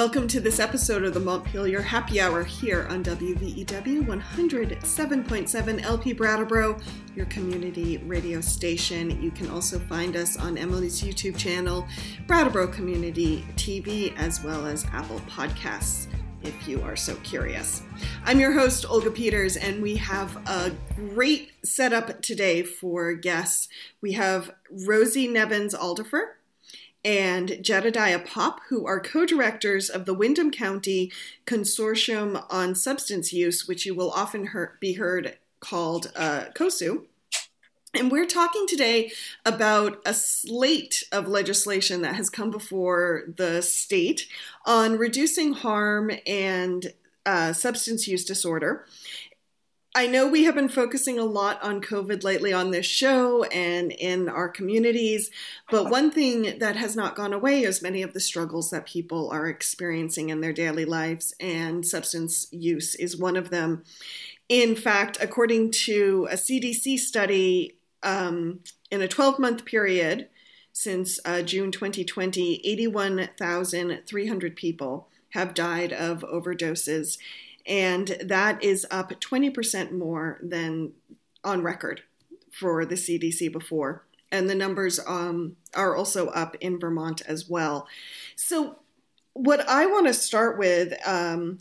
Welcome to this episode of the Montpelier Happy Hour here on WVEW 107.7 LP Brattleboro, your community radio station. You can also find us on Emily's YouTube channel, Brattleboro Community TV, as well as Apple Podcasts if you are so curious. I'm your host, Olga Peters, and we have a great setup today for guests. We have Rosie Nevins Alderfer and Jedediah Popp, who are co directors of the Windham County Consortium on Substance Use, which you will often hear, be heard called uh, COSU. And we're talking today about a slate of legislation that has come before the state on reducing harm and uh, substance use disorder. I know we have been focusing a lot on COVID lately on this show and in our communities, but one thing that has not gone away is many of the struggles that people are experiencing in their daily lives, and substance use is one of them. In fact, according to a CDC study, um, in a 12 month period since uh, June 2020, 81,300 people have died of overdoses and that is up 20% more than on record for the CDC before. And the numbers um, are also up in Vermont as well. So, what I want to start with, um,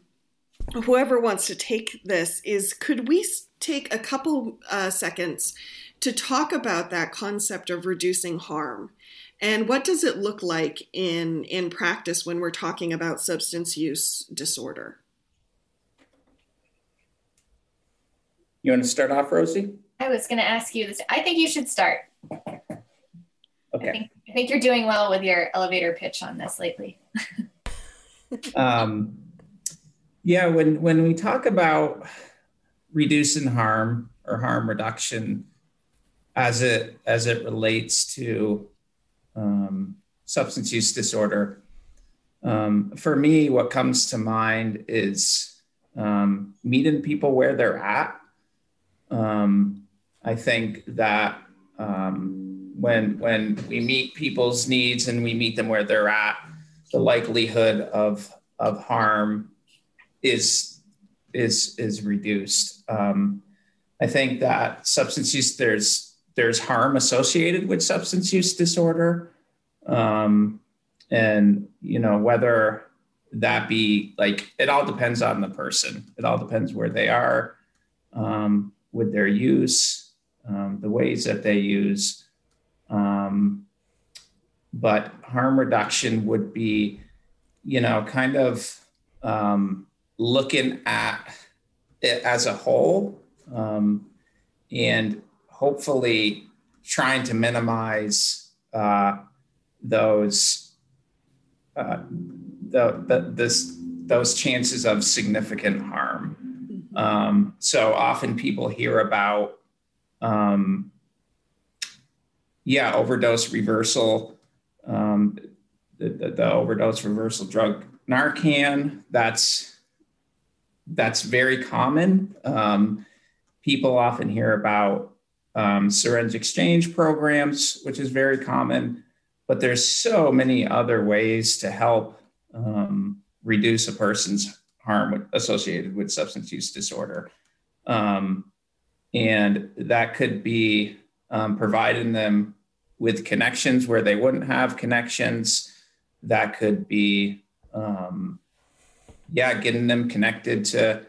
whoever wants to take this, is could we take a couple uh, seconds to talk about that concept of reducing harm? And what does it look like in, in practice when we're talking about substance use disorder? You want to start off, Rosie? I was going to ask you this. I think you should start. Okay. I think, I think you're doing well with your elevator pitch on this lately. um, yeah, when when we talk about reducing harm or harm reduction, as it as it relates to um, substance use disorder, um, for me, what comes to mind is um, meeting people where they're at um, I think that um, when when we meet people's needs and we meet them where they're at, the likelihood of of harm is is is reduced. Um, I think that substance use there's there's harm associated with substance use disorder, um, and you know whether that be like it all depends on the person. It all depends where they are. Um, with their use, um, the ways that they use. Um, but harm reduction would be, you know, kind of um, looking at it as a whole um, and hopefully trying to minimize uh, those uh, the, the, this, those chances of significant harm. Um, so often people hear about, um, yeah, overdose reversal, um, the, the, the, overdose reversal drug Narcan. That's that's very common. Um, people often hear about um, syringe exchange programs, which is very common. But there's so many other ways to help um, reduce a person's harm associated with substance use disorder. Um, and that could be um, providing them with connections where they wouldn't have connections. That could be, um, yeah, getting them connected to,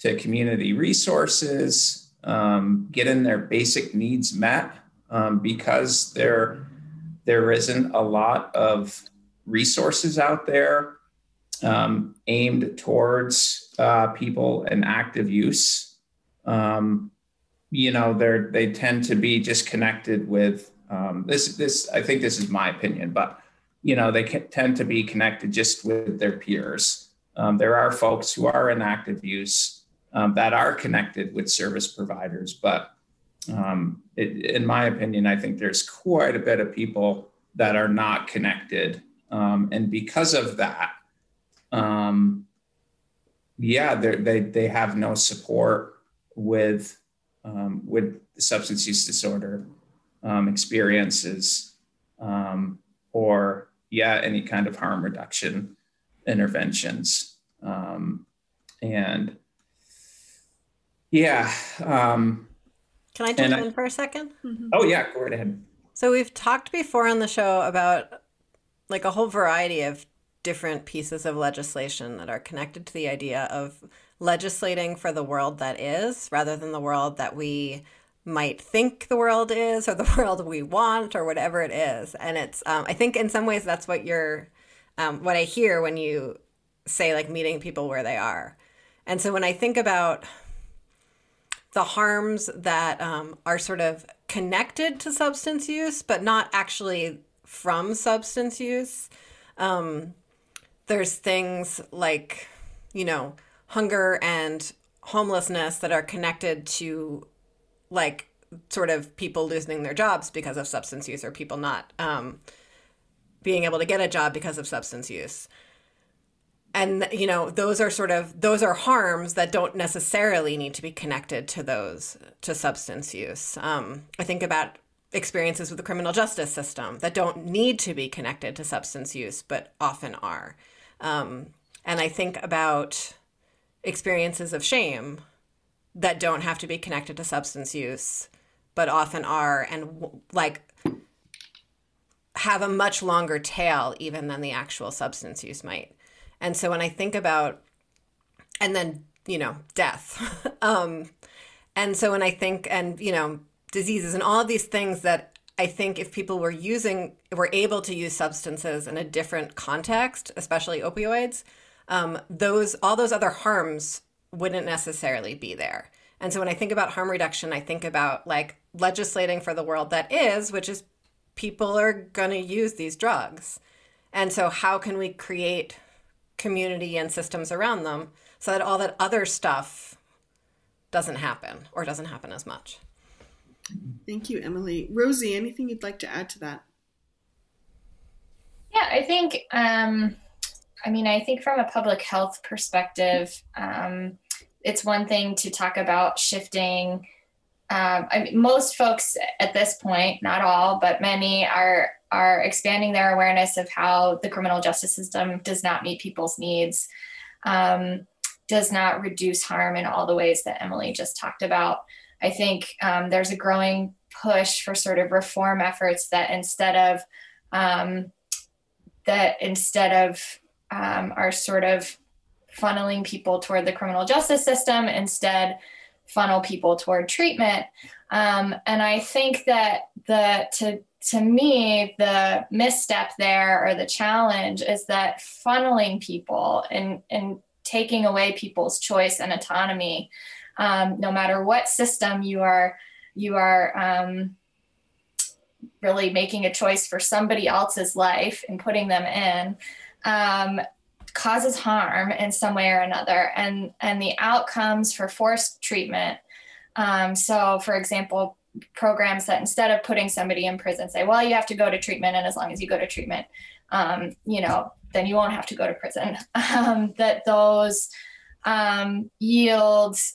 to community resources, um, getting their basic needs met um, because there, there isn't a lot of resources out there um, aimed towards uh, people in active use. Um, you know, they they tend to be just connected with um, this. This I think this is my opinion, but you know, they tend to be connected just with their peers. Um, there are folks who are in active use um, that are connected with service providers, but um, it, in my opinion, I think there's quite a bit of people that are not connected. Um, and because of that, um, yeah, they they have no support with um, with substance use disorder um, experiences um, or yeah any kind of harm reduction interventions. Um, and yeah. Um, Can I jump in I, for a 2nd mm-hmm. Oh, yeah, go right ahead. So we've talked before on the show about like a whole variety of different pieces of legislation that are connected to the idea of legislating for the world that is rather than the world that we might think the world is or the world we want or whatever it is. And it's um, i think in some ways that's what you're um, what i hear when you say like meeting people where they are. And so when i think about the harms that um, are sort of connected to substance use but not actually from substance use um, there's things like you know hunger and homelessness that are connected to like sort of people losing their jobs because of substance use or people not um, being able to get a job because of substance use. And you know those are sort of those are harms that don't necessarily need to be connected to those to substance use. Um, i think about experiences with the criminal justice system that don't need to be connected to substance use but often are um, and i think about experiences of shame that don't have to be connected to substance use, but often are, and like have a much longer tail even than the actual substance use might. And so when I think about, and then, you know, death. um, and so when I think, and, you know, diseases and all of these things that I think if people were using, were able to use substances in a different context, especially opioids, um, those all those other harms wouldn't necessarily be there. And so when I think about harm reduction, I think about like legislating for the world that is, which is people are going to use these drugs. And so how can we create community and systems around them so that all that other stuff doesn't happen or doesn't happen as much? Thank you, Emily. Rosie, anything you'd like to add to that? Yeah, I think um, I mean, I think from a public health perspective, um, it's one thing to talk about shifting. Um, I mean, most folks at this point, not all, but many are are expanding their awareness of how the criminal justice system does not meet people's needs, um, does not reduce harm in all the ways that Emily just talked about. I think um, there's a growing push for sort of reform efforts that instead of um, that instead of um, are sort of funneling people toward the criminal justice system instead funnel people toward treatment. Um, and i think that the to to me the misstep there or the challenge is that funneling people and and taking away people's choice and autonomy um, no matter what system you are you are um, really making a choice for somebody else's life and putting them in um, causes harm in some way or another. And and the outcomes for forced treatment um, so for example programs that instead of putting somebody in prison say well you have to go to treatment and as long as you go to treatment um, you know then you won't have to go to prison. Um, that those um, yields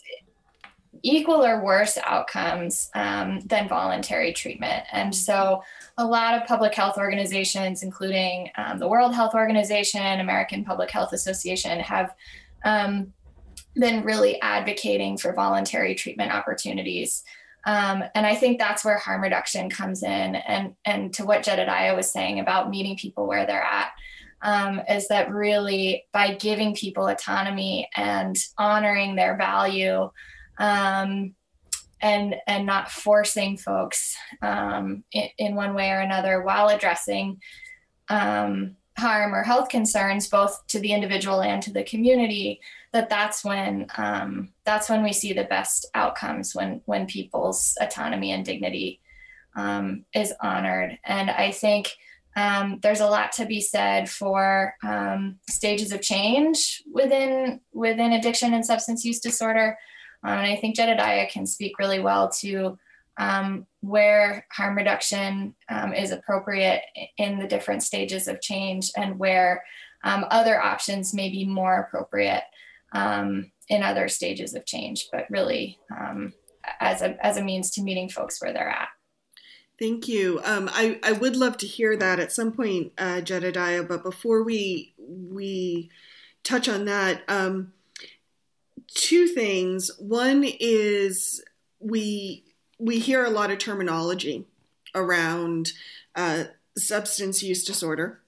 equal or worse outcomes um, than voluntary treatment. And so, a lot of public health organizations, including um, the World Health Organization, American Public Health Association, have um, been really advocating for voluntary treatment opportunities. Um, and I think that's where harm reduction comes in. And, and to what Jedediah was saying about meeting people where they're at. Um, is that really by giving people autonomy and honoring their value, um, and and not forcing folks um, in, in, one way or another while addressing um, harm or health concerns both to the individual and to the community that that's when um, that's when we see the best outcomes when when people's autonomy and dignity um, is honored. And i think um, there's a lot to be said for um, stages of change within within addiction and substance use disorder um, and I think Jedediah can speak really well to um, where harm reduction um, is appropriate in the different stages of change and where um, other options may be more appropriate um, in other stages of change, but really um, as, a, as a means to meeting folks where they're at. Thank you. Um, I, I would love to hear that at some point, uh, Jedediah. But before we we touch on that, um, two things. One is we we hear a lot of terminology around uh, substance use disorder.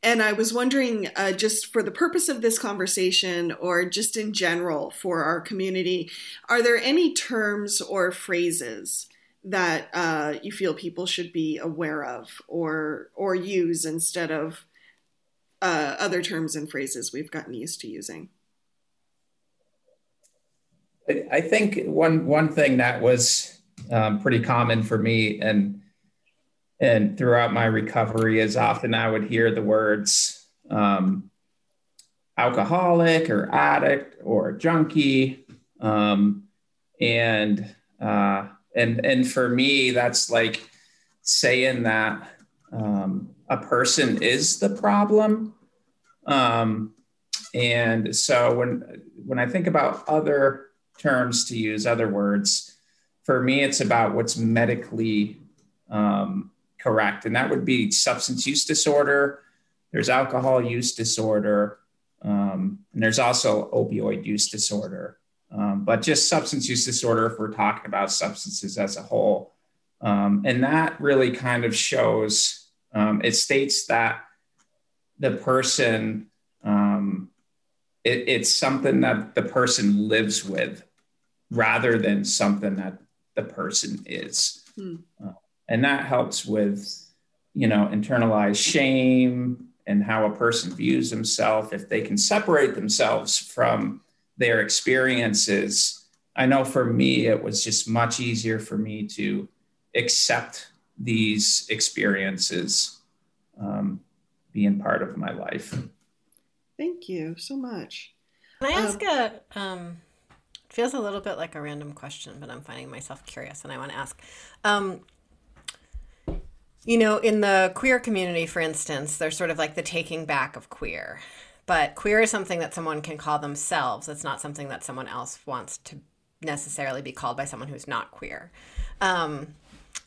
And I was wondering, uh, just for the purpose of this conversation, or just in general for our community, are there any terms or phrases that uh, you feel people should be aware of or or use instead of uh, other terms and phrases we've gotten used to using? I think one one thing that was um, pretty common for me and and throughout my recovery is often I would hear the words um, alcoholic or addict or junkie, um, and uh, and and for me that's like saying that um, a person is the problem. Um, and so when when I think about other terms to use, other words, for me it's about what's medically um, correct, and that would be substance use disorder. There's alcohol use disorder, um, and there's also opioid use disorder. Um, but just substance use disorder, if we're talking about substances as a whole, um, and that really kind of shows. Um, it states that the person um, it, it's something that the person lives with rather than something that the person is. Hmm. Uh, and that helps with you know internalized shame and how a person views himself if they can separate themselves from their experiences i know for me it was just much easier for me to accept these experiences um, being part of my life thank you so much can i ask um, a um, feels a little bit like a random question but i'm finding myself curious and i want to ask um, you know, in the queer community, for instance, there's sort of like the taking back of queer. But queer is something that someone can call themselves. It's not something that someone else wants to necessarily be called by someone who's not queer. Um,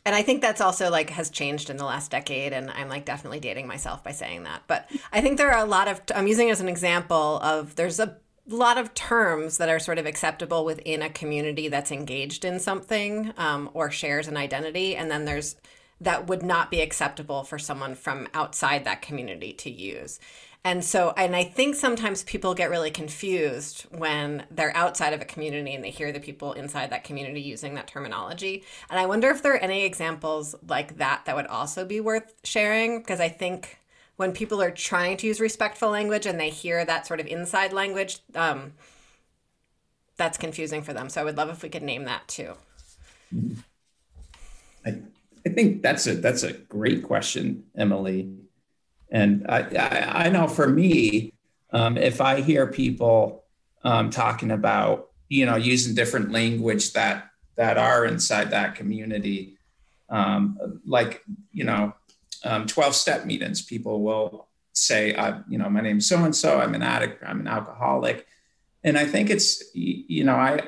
and I think that's also like has changed in the last decade. And I'm like definitely dating myself by saying that. But I think there are a lot of, I'm using as an example of there's a lot of terms that are sort of acceptable within a community that's engaged in something um, or shares an identity. And then there's that would not be acceptable for someone from outside that community to use. And so, and I think sometimes people get really confused when they're outside of a community and they hear the people inside that community using that terminology. And I wonder if there are any examples like that that would also be worth sharing, because I think when people are trying to use respectful language and they hear that sort of inside language, um, that's confusing for them. So I would love if we could name that too. I, I think that's a that's a great question, Emily. And I I, I know for me, um, if I hear people um, talking about you know using different language that that are inside that community, um, like you know, um, twelve step meetings, people will say, you know, my name's so and so, I'm an addict, I'm an alcoholic, and I think it's you know I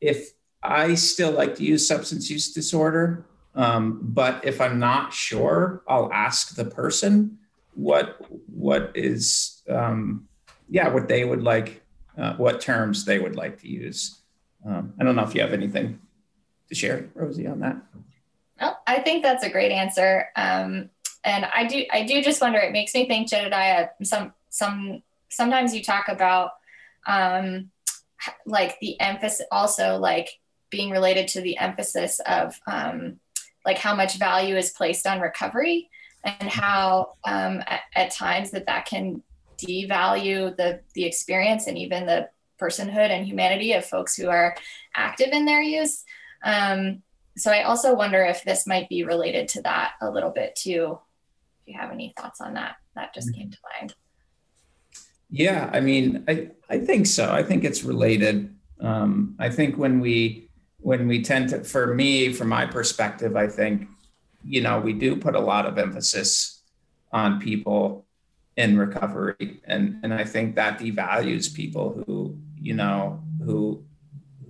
if I still like to use substance use disorder um, but if I'm not sure, I'll ask the person what what is um, yeah what they would like, uh, what terms they would like to use. Um, I don't know if you have anything to share, Rosie, on that. No, I think that's a great answer. Um, and I do I do just wonder. It makes me think, Jedediah. Some some sometimes you talk about um, like the emphasis also like being related to the emphasis of um, like how much value is placed on recovery and how um, at, at, times that that can devalue the the experience and even the personhood and humanity of folks who are active in their use um, so i also wonder if this might be related to that a little bit too if you have any thoughts on that that just came to mind. Yeah i mean i i think so. I think it's related. Um, i think when we when we tend to, for me, from my perspective, I think, you know, we do put a lot of emphasis on people in recovery. And, and I think that devalues people who, you know, who,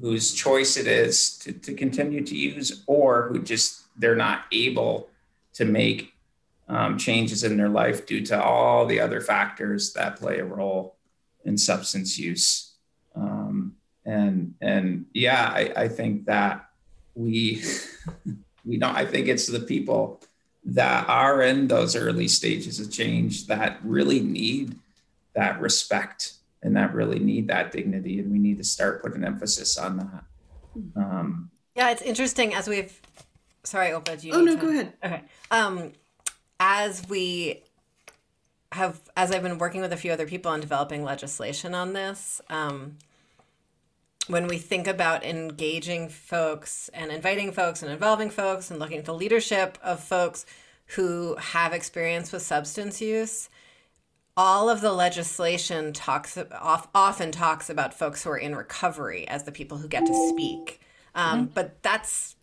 whose choice it is to, to continue to use or who just they're not able to make um, changes in their life due to all the other factors that play a role in substance use. Um, and and yeah I, I think that we we don't i think it's the people that are in those early stages of change that really need that respect and that really need that dignity. And we need to start putting emphasis on that. Um, yeah it's interesting as we've sorry opa do you oh no to... go ahead. Okay. Um as we have as i've been working with a few other people on developing legislation on this um when we think about engaging folks and inviting folks and involving folks and looking at the leadership of folks who have experience with substance use, all of the legislation talks often talks about folks who are in recovery as the people who get to speak. Um, mm-hmm. But that's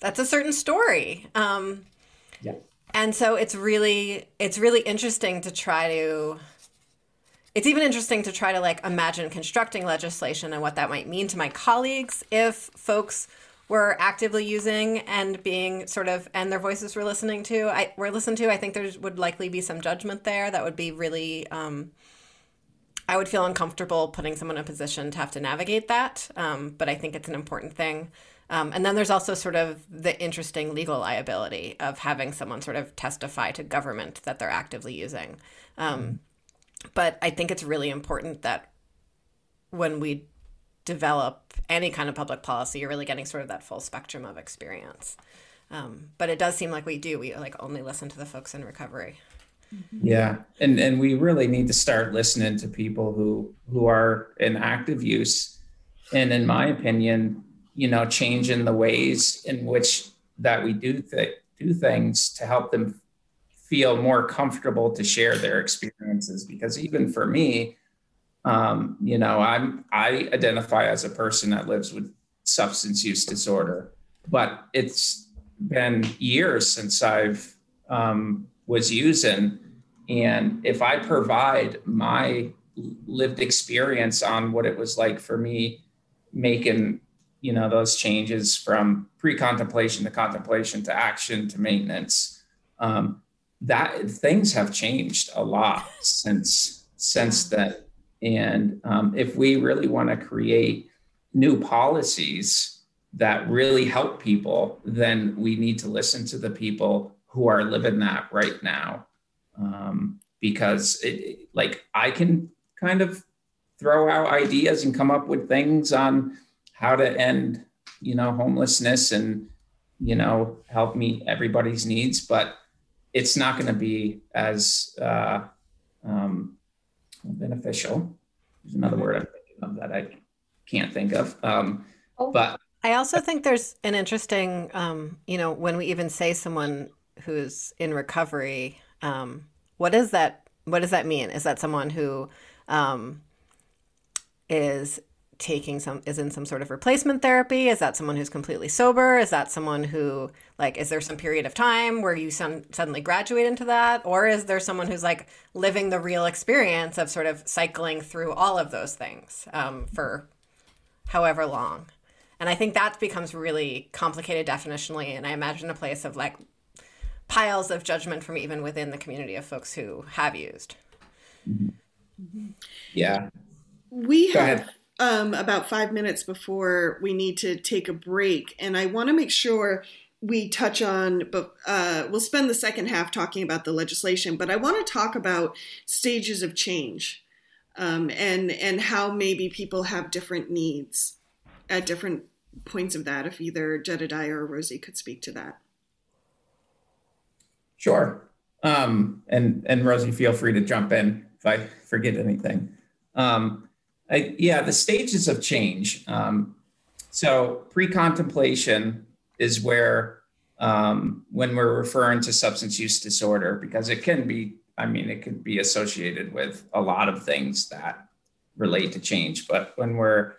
that's a certain story. Um, yeah. And so it's really it's really interesting to try to it's even interesting to try to like imagine constructing legislation and what that might mean to my colleagues if folks were actively using and being sort of and their voices were listening to I were listened to. I think there would likely be some judgment there that would be really um, I would feel uncomfortable putting someone in a position to have to navigate that. Um, but I think it's an important thing. Um, and then there's also sort of the interesting legal liability of having someone sort of testify to government that they're actively using. mm But I think it's really important that when we develop any kind of public policy, you're really getting sort of that full spectrum of experience. Um, but it does seem like we do. We like only listen to the folks in recovery. Mm-hmm. Yeah, and and we really need to start listening to people who who are in active use, and in my opinion, you know, changing the ways in which that we do th- do things to help them feel more comfortable to share their experiences. Because even for me, um, you know, I'm I identify as a person that lives with substance use disorder, but it's been years since I've um, was using, and if I provide my lived experience on what it was like for me making you know those changes from pre-contemplation to contemplation to action to maintenance um, that things have changed a lot since since then and um, if we really want to create new policies that really help people, then we need to listen to the people who are living that right now. Um, because it, like I can kind of throw out ideas and come up with things on how to end, you know, homelessness and, you know, help meet everybody's needs, but it's not going to be as uh, um, beneficial. There's another mm-hmm. word I'm thinking of that I can't think of. Um, oh. But I also think there's an interesting, um, you know, when we even say someone who's in recovery, um, what is that? What does that mean? Is that someone who um, is taking some is in some sort of replacement therapy? Is that someone who's completely sober? Is that someone who like is there some period of time where you some, suddenly graduate into that? Or is there someone who's like living the real experience of sort of cycling through all of those things um, for however long? And i think that becomes really complicated definitionally and i imagine a place of like piles of judgment from even within the community of folks who have used. Yeah. We have um, about five minutes before we need to take a break, and I want to make sure we touch on, but uh, we'll spend the second half talking about the legislation. But I want to talk about stages of change, um, and and how maybe people have different needs at different points of that. If either Jedediah or Rosie could speak to that. Sure, um, and and Rosie, feel free to jump in if I forget anything. Um, I, yeah, the stages of change. Um, so pre-contemplation is where um, when we're referring to substance use disorder, because it can be, I mean, it can be associated with a lot of things that relate to change. But when we're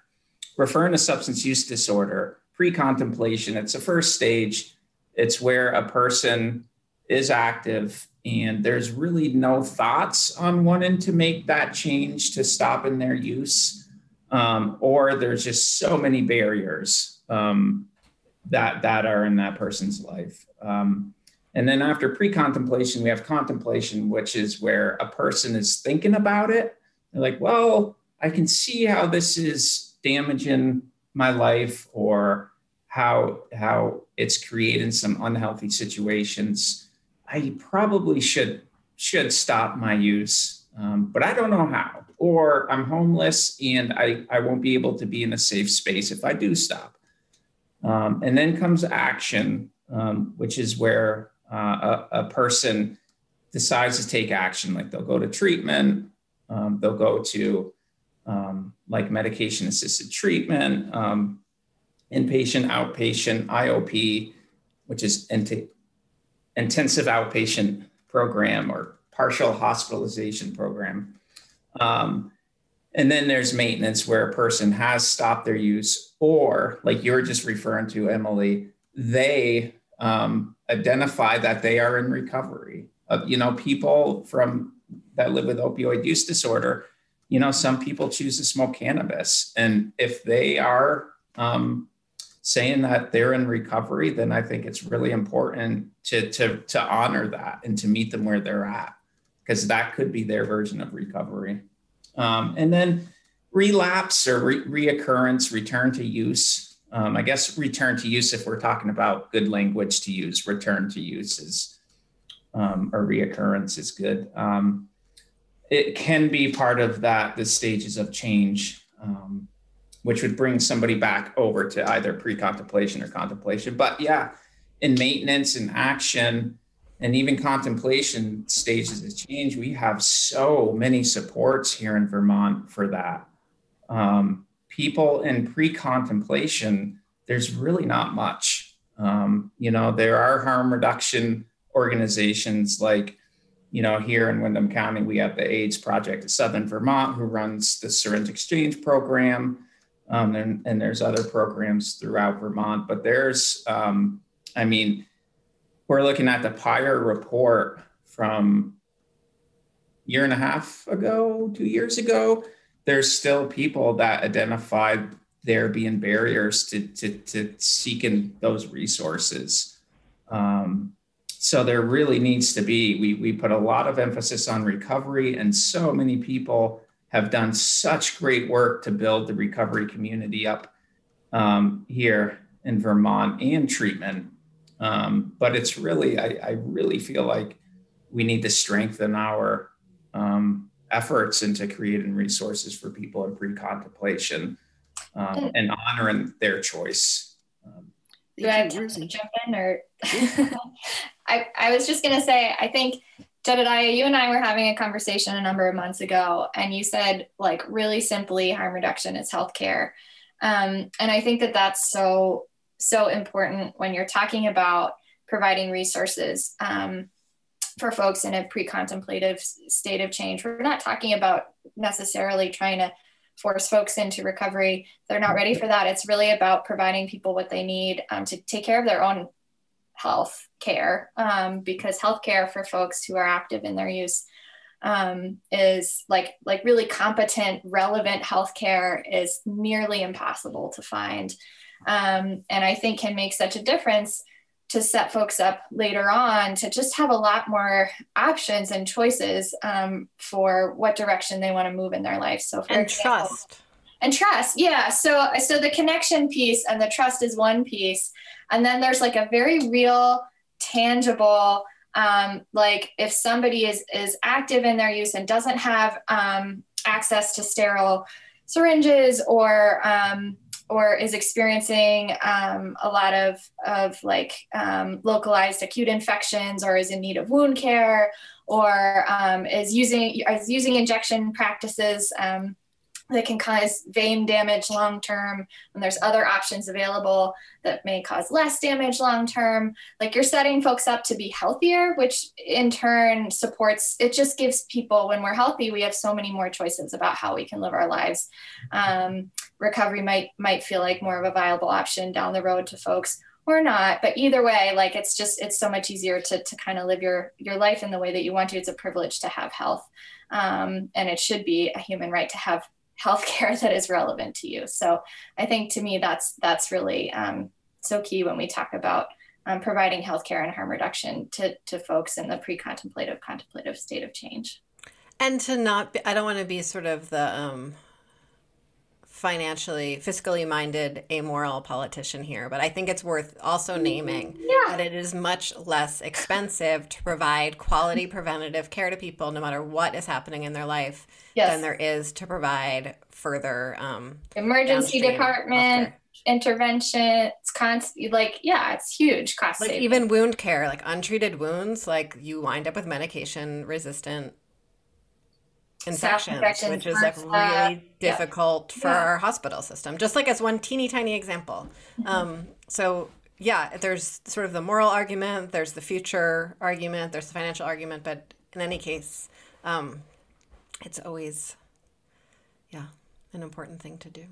referring to substance use disorder, pre-contemplation, it's the first stage. It's where a person is active and there's really no thoughts on wanting to make that change to stop in their use um, or there's just so many barriers um, that that are in that person's life. Um, and then after pre-contemplation, we have contemplation, which is where a person is thinking about it. They're like, well, I can see how this is damaging my life or how how it's creating some unhealthy situations. I probably should should stop my use, um, but I don't know how. Or I'm homeless and I, I won't be able to be in a safe space if I do stop. Um, and then comes action, um, which is where uh, a, a, person decides to take action. Like they'll go to treatment, um, they'll go to um, like medication assisted treatment, um, inpatient, outpatient, IOP, which is intensive outpatient program or partial hospitalization program. Um, and then there's maintenance where a person has stopped their use, or like you're just referring to, Emily, they um, identify that they are in recovery. Uh, you know, people from that live with opioid use disorder, you know, some people choose to smoke cannabis, and if they are um, saying that they're in recovery, then I think it's really important to to to honor that and to meet them where they're at, because that could be their version of recovery. Um, and then relapse or re- reoccurrence, return to use. Um, I guess return to use, if we're talking about good language to use, return to use is, um, or reoccurrence is good. Um, it can be part of that, the stages of change, um, which would bring somebody back over to either pre contemplation or contemplation. But yeah, in maintenance and action, and even contemplation stages of change, we have so many supports here in Vermont for that. Um, people in pre contemplation, there's really not much. Um, you know, there are harm reduction organizations like, you know, here in Windham County, we have the AIDS Project of Southern Vermont, who runs the syringe exchange program. Um, and, and, there's other programs throughout Vermont, but there's, um, I mean, we're looking at the PIRE report from year and a half ago, two years ago. There's still people that identified there being barriers to, to, to seeking those resources. Um, so there really needs to be, we, we put a lot of emphasis on recovery, and so many people have done such great work to build the recovery community up um, here in Vermont and treatment. Um, but it's really, I, I, really feel like we need to strengthen our um, efforts into creating resources for people in pre-contemplation um, and honoring their choice. Um, Do I have to jump in, or I, I was just going to say, I think Jedediah, you and I were having a conversation a number of months ago, and you said, like, really simply, harm reduction is healthcare. Um, and I think that that's so so important when you're talking about providing resources um, for folks in a pre-contemplative state of change. We're not talking about necessarily trying to force folks into recovery. They're not ready for that. It's really about providing people what they need um, to take care of their own health care um, because healthcare for folks who are active in their use um, is like like really competent, relevant healthcare is nearly impossible to find um, and I think can make such a difference to set folks up later on to just have a lot more options and choices um, for what direction they want to move in their life. So, for and example, trust and trust, yeah. So, so the connection piece and the trust is one piece, and then there's like a very real, tangible. Um, like if somebody is is active in their use and doesn't have um, access to sterile syringes or um, or is experiencing um, a lot of, of like um, localized acute infections or is in need of wound care or um, is using is using injection practices um, that can cause vein damage long term and there's other options available that may cause less damage long term. Like you're setting folks up to be healthier which in turn supports it just gives people when we're healthy we have so many more choices about how we can live our lives. Um, recovery might might feel like more of a viable option down the road to folks or not but either way like it's just it's so much easier to, to kind of live your your life in the way that you want to. It's a privilege to have health. Um, and it should be a human right to have healthcare that is relevant to you. So I think to me that's that's really um, so key when we talk about um, providing healthcare and harm reduction to to folks in the pre-contemplative contemplative state of change. And to not, be, I don't want to be sort of the um, financially, fiscally minded, amoral politician here, but I think it's worth also naming yeah. that it is much less expensive to provide quality preventative care to people, no matter what is happening in their life, yes. than there is to provide further um, emergency department. Healthcare intervention it's constant like yeah it's huge cost like saving. even wound care like untreated wounds like you wind up with medication resistant infections, infections which is like really difficult yeah. for yeah. our hospital system just like as one teeny tiny example mm-hmm. um, so yeah there's sort of the moral argument there's the future argument there's the financial argument but in any case um, it's always yeah an important thing to do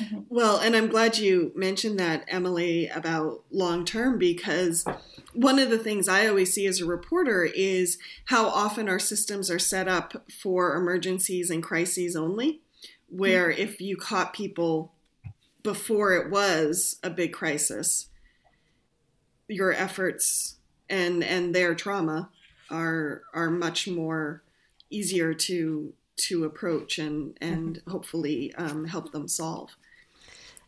Mm-hmm. Well, and I'm glad you mentioned that, Emily, about long term, because one of the things I always see as a reporter is how often our systems are set up for emergencies and crises only, where mm-hmm. if you caught people before it was a big crisis, your efforts and and their trauma are are much more easier to to approach and and mm-hmm. hopefully um, help them solve.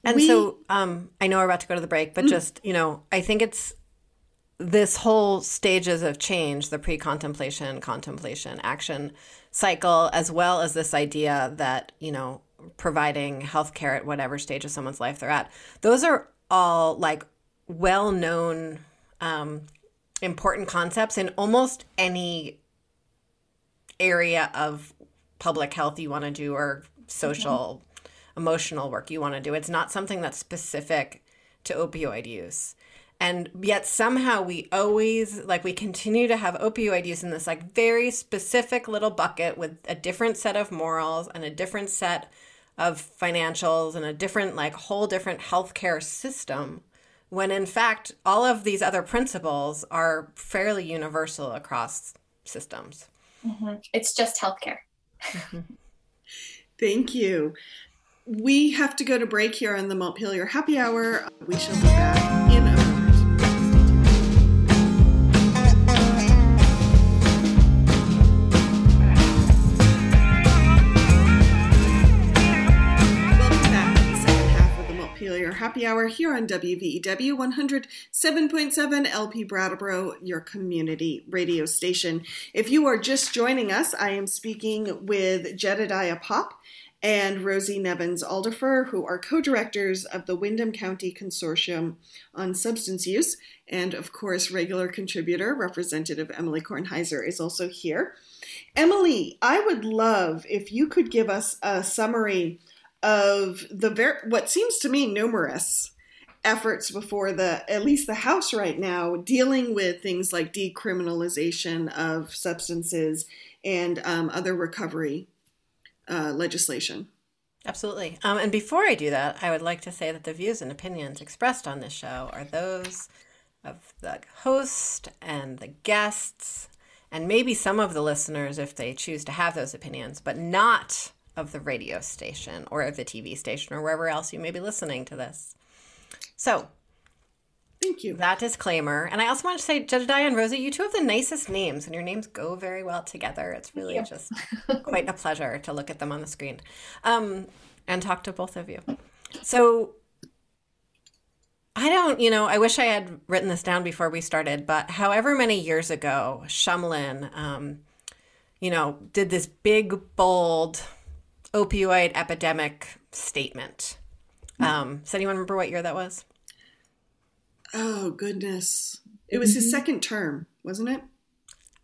And we, so um, I know we're about to go to the break, but mm-hmm. just you know, I think it's this whole stages of change, the pre-contemplation, contemplation, action cycle, as well as this idea that you know providing healthcare at whatever stage of someone's life they're at. Those are all like well-known, um, important concepts in almost any area of public health you want to do or social emotional work you want to do. It's not something that's specific to opioid use. And yet somehow we always like we continue to have opioid use in this like very specific little bucket with a different set of morals and a different set of financials and a different like whole different healthcare system when in fact all of these other principles are fairly universal across systems. Mm-hmm. it's just healthcare Thank you. We have to go to break here on the Montpelier Happy Hour. We shall be back in a Happy Hour here on WVEW 107.7 LP Brattleboro, your community radio station. If you are just joining us, I am speaking with Jedediah Popp and Rosie Nevins Alderfer, who are co directors of the Windham County Consortium on Substance Use. And of course, regular contributor, Representative Emily Kornheiser, is also here. Emily, I would love if you could give us a summary of the ver- what seems to me numerous efforts before the at least the house right now dealing with things like decriminalization of substances and um, other recovery uh, legislation. Absolutely. Um, and before i do that i would like to say that the views and opinions expressed on this show are those of the host and the guests and maybe some of the listeners if they choose to have those opinions but not of the radio station or of the TV station or wherever else you may be listening to this. So, thank you. That disclaimer. And I also want to say, Jedediah and Rosie, you two have the nicest names, and your names go very well together. It's really just quite a pleasure to look at them on the screen um, and talk to both of you. So, I don't, you know, I wish I had written this down before we started, but however many years ago, Shumlin, um, you know, did this big, bold, opioid epidemic statement. Um, does anyone remember what year that was? Oh goodness, it was his mm-hmm. second term, wasn't it?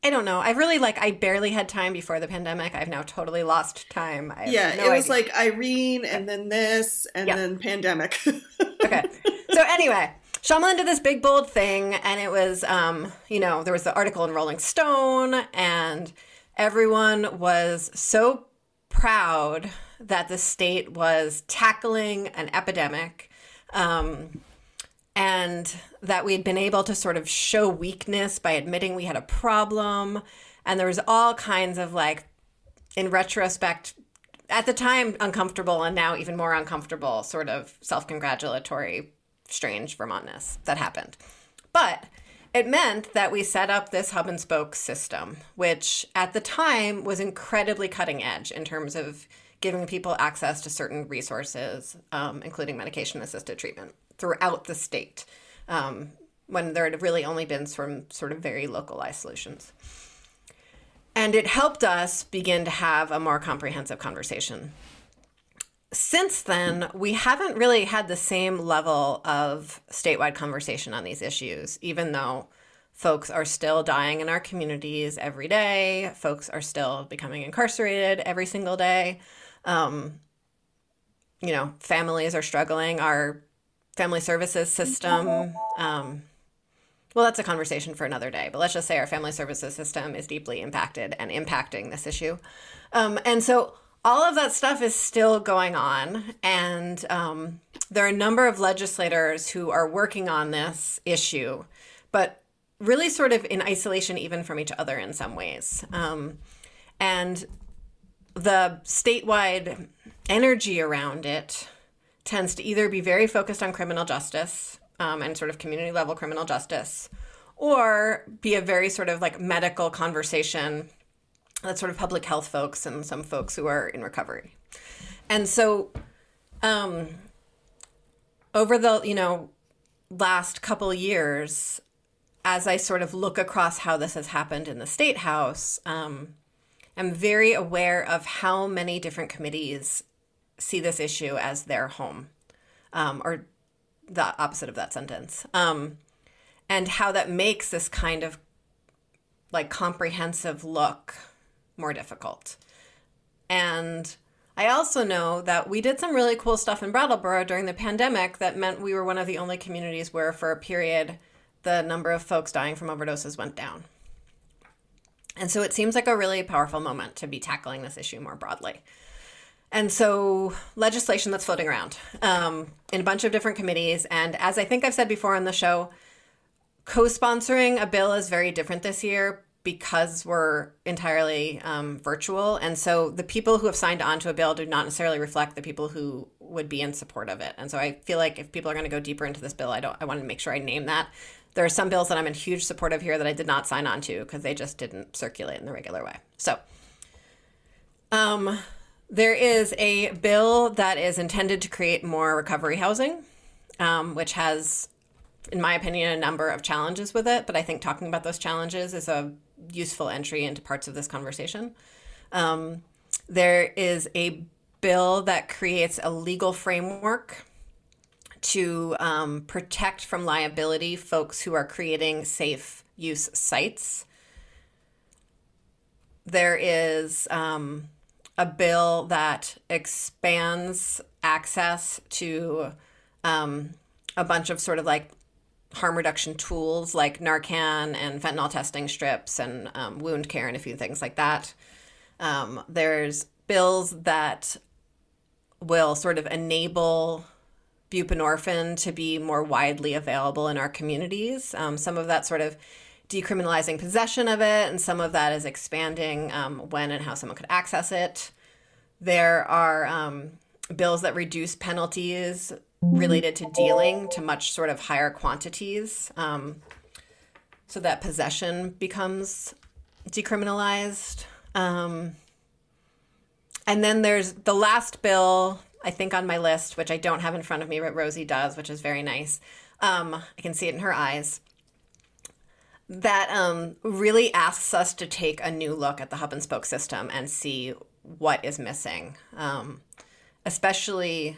I don't know. I really like. I barely had time before the pandemic. I've now totally lost time. yeah, no it was idea. like Irene, and then this, and yeah. then pandemic. okay. So anyway, Shumlin did this big bold thing, and it was, um, you know, there was the article in Rolling Stone, and everyone was so proud that the state was tackling an epidemic um, and that we had been able to sort of show weakness by admitting we had a problem. And there was all kinds of like, in retrospect, at the time uncomfortable and now even more uncomfortable sort of self-congratulatory strange vermontness that happened but it meant that we set up this hub and spoke system which at the time was incredibly cutting edge in terms of giving people access to certain resources um, including medication assisted treatment throughout the state um, when there had really only been some sort of very localized solutions and it helped us begin to have a more comprehensive conversation. Since then, we haven't really had the same level of statewide conversation on these issues, even though folks are still dying in our communities every day, folks are still becoming incarcerated every single day. Um, you know, families are struggling. Our family services system, um, well, that's a conversation for another day, but let's just say our family services system is deeply impacted and impacting this issue. Um, and so all of that stuff is still going on. And um, there are a number of legislators who are working on this issue, but really sort of in isolation, even from each other in some ways. Um, and the statewide energy around it tends to either be very focused on criminal justice um, and sort of community level criminal justice, or be a very sort of like medical conversation that's sort of public health folks and some folks who are in recovery. And so, um, over the you know last couple years, as I sort of look across how this has happened in the state house, um, I'm very aware of how many different committees see this issue as their home, um, or the opposite of that sentence. Um, and how that makes this kind of like comprehensive look more difficult. And I also know that we did some really cool stuff in Brattleboro during the pandemic that meant we were one of the only communities where, for a period, the number of folks dying from overdoses went down. And so it seems like a really powerful moment to be tackling this issue more broadly. And so, legislation that's floating around um, in a bunch of different committees. And as I think I've said before on the show, co sponsoring a bill is very different this year because we're entirely um, virtual. And so, the people who have signed on to a bill do not necessarily reflect the people who would be in support of it. And so, I feel like if people are going to go deeper into this bill, I don't, I want to make sure I name that. There are some bills that I'm in huge support of here that I did not sign on to because they just didn't circulate in the regular way. So, um, there is a bill that is intended to create more recovery housing, um, which has, in my opinion, a number of challenges with it. But I think talking about those challenges is a useful entry into parts of this conversation. Um, there is a bill that creates a legal framework to um, protect from liability folks who are creating safe use sites. There is um, a bill that expands access to um, a bunch of sort of like harm reduction tools like Narcan and fentanyl testing strips and um, wound care and a few things like that. Um, there's bills that will sort of enable buprenorphine to be more widely available in our communities. Um, some of that sort of decriminalizing possession of it, and some of that is expanding um, when and how someone could access it. There are um, bills that reduce penalties related to dealing to much sort of higher quantities um, so that possession becomes decriminalized. Um, and then there's the last bill, I think, on my list, which I don't have in front of me, but Rosie does, which is very nice. Um, I can see it in her eyes that um, really asks us to take a new look at the hub and spoke system and see what is missing. Um, especially,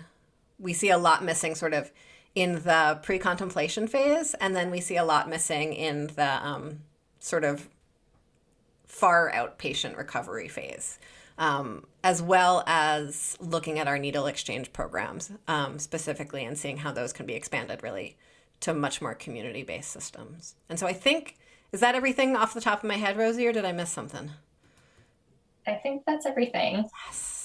we see a lot missing sort of in the pre contemplation phase, and then we see a lot missing in the um, sort of far outpatient recovery phase. Um, as well as looking at our needle exchange programs um, specifically and seeing how those can be expanded really to much more community based systems. And so I think, is that everything off the top of my head, Rosie, or did I miss something? I think that's everything. Yes.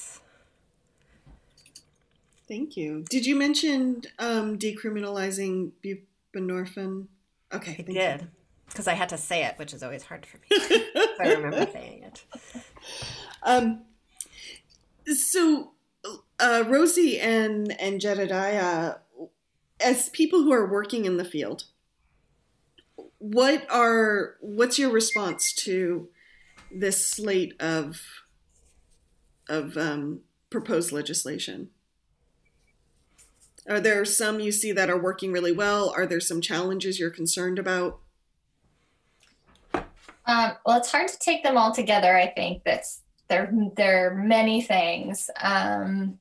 Thank you. Did you mention um, decriminalizing buprenorphine? Okay, I did because I had to say it, which is always hard for me. I remember saying it. Um, So, uh, Rosie and and Jedediah, as people who are working in the field, what are what's your response to this slate of of um, proposed legislation? Are there some you see that are working really well? Are there some challenges you're concerned about? Um, well, it's hard to take them all together. I think that's there. There are many things. Um,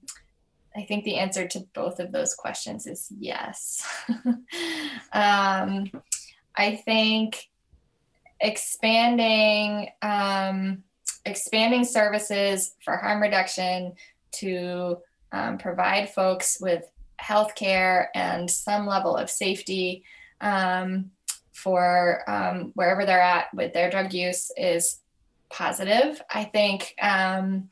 I think the answer to both of those questions is yes. um, I think expanding um, expanding services for harm reduction to um, provide folks with healthcare and some level of safety um, for um, wherever they're at with their drug use is positive. I think um,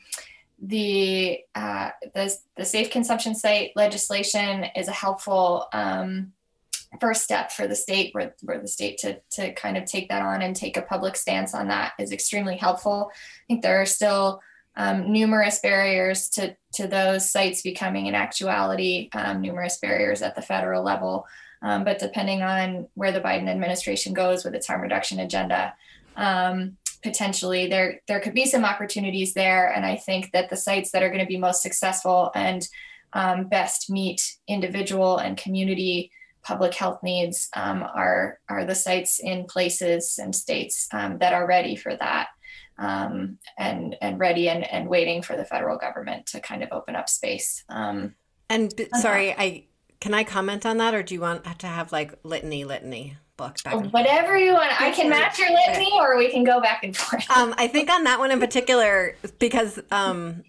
the, uh, the the safe consumption site legislation is a helpful um, first step for the state, where, where the state to to kind of take that on and take a public stance on that is extremely helpful. I think there are still um, numerous barriers to to those sites becoming an actuality, um, numerous barriers at the federal level. Um, but depending on where the Biden administration goes with its harm reduction agenda, um, potentially there there could be some opportunities there. And I think that the sites that are going to be most successful and um, best meet individual and community public health needs um, are are the sites in places and states that are ready for that. Um, and and ready and, and waiting for the federal government to kind of open up space. Um, and sorry, I can I comment on that, or do you want to have like litany, litany? Books back Whatever you want. I can match your litany, or we can go back and forth. Um, I think on that one in particular, because um,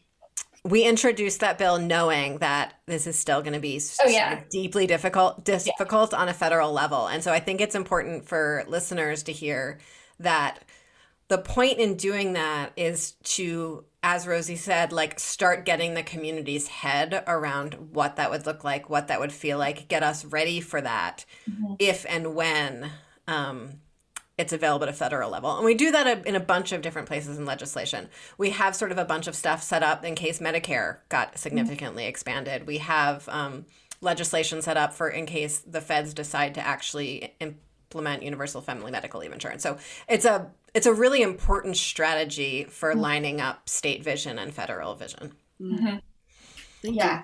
we introduced that bill knowing that this is still going to be oh, yeah. deeply difficult, difficult yeah. on a federal level, and so I think it's important for listeners to hear that the point in doing that is to as Rosie said, like start getting the community's head around what that would look like, what that would feel like, get us ready for that mm-hmm. if and when um, it's available at a federal level. And we do that in a bunch of different places in legislation. We have sort of a bunch of stuff set up in case Medicare got significantly mm-hmm. expanded. We have um, legislation set up for in case the feds decide to actually implement universal family medical leave insurance. So it's a it's a really important strategy for mm-hmm. lining up state vision and federal vision. Mm-hmm. Yeah,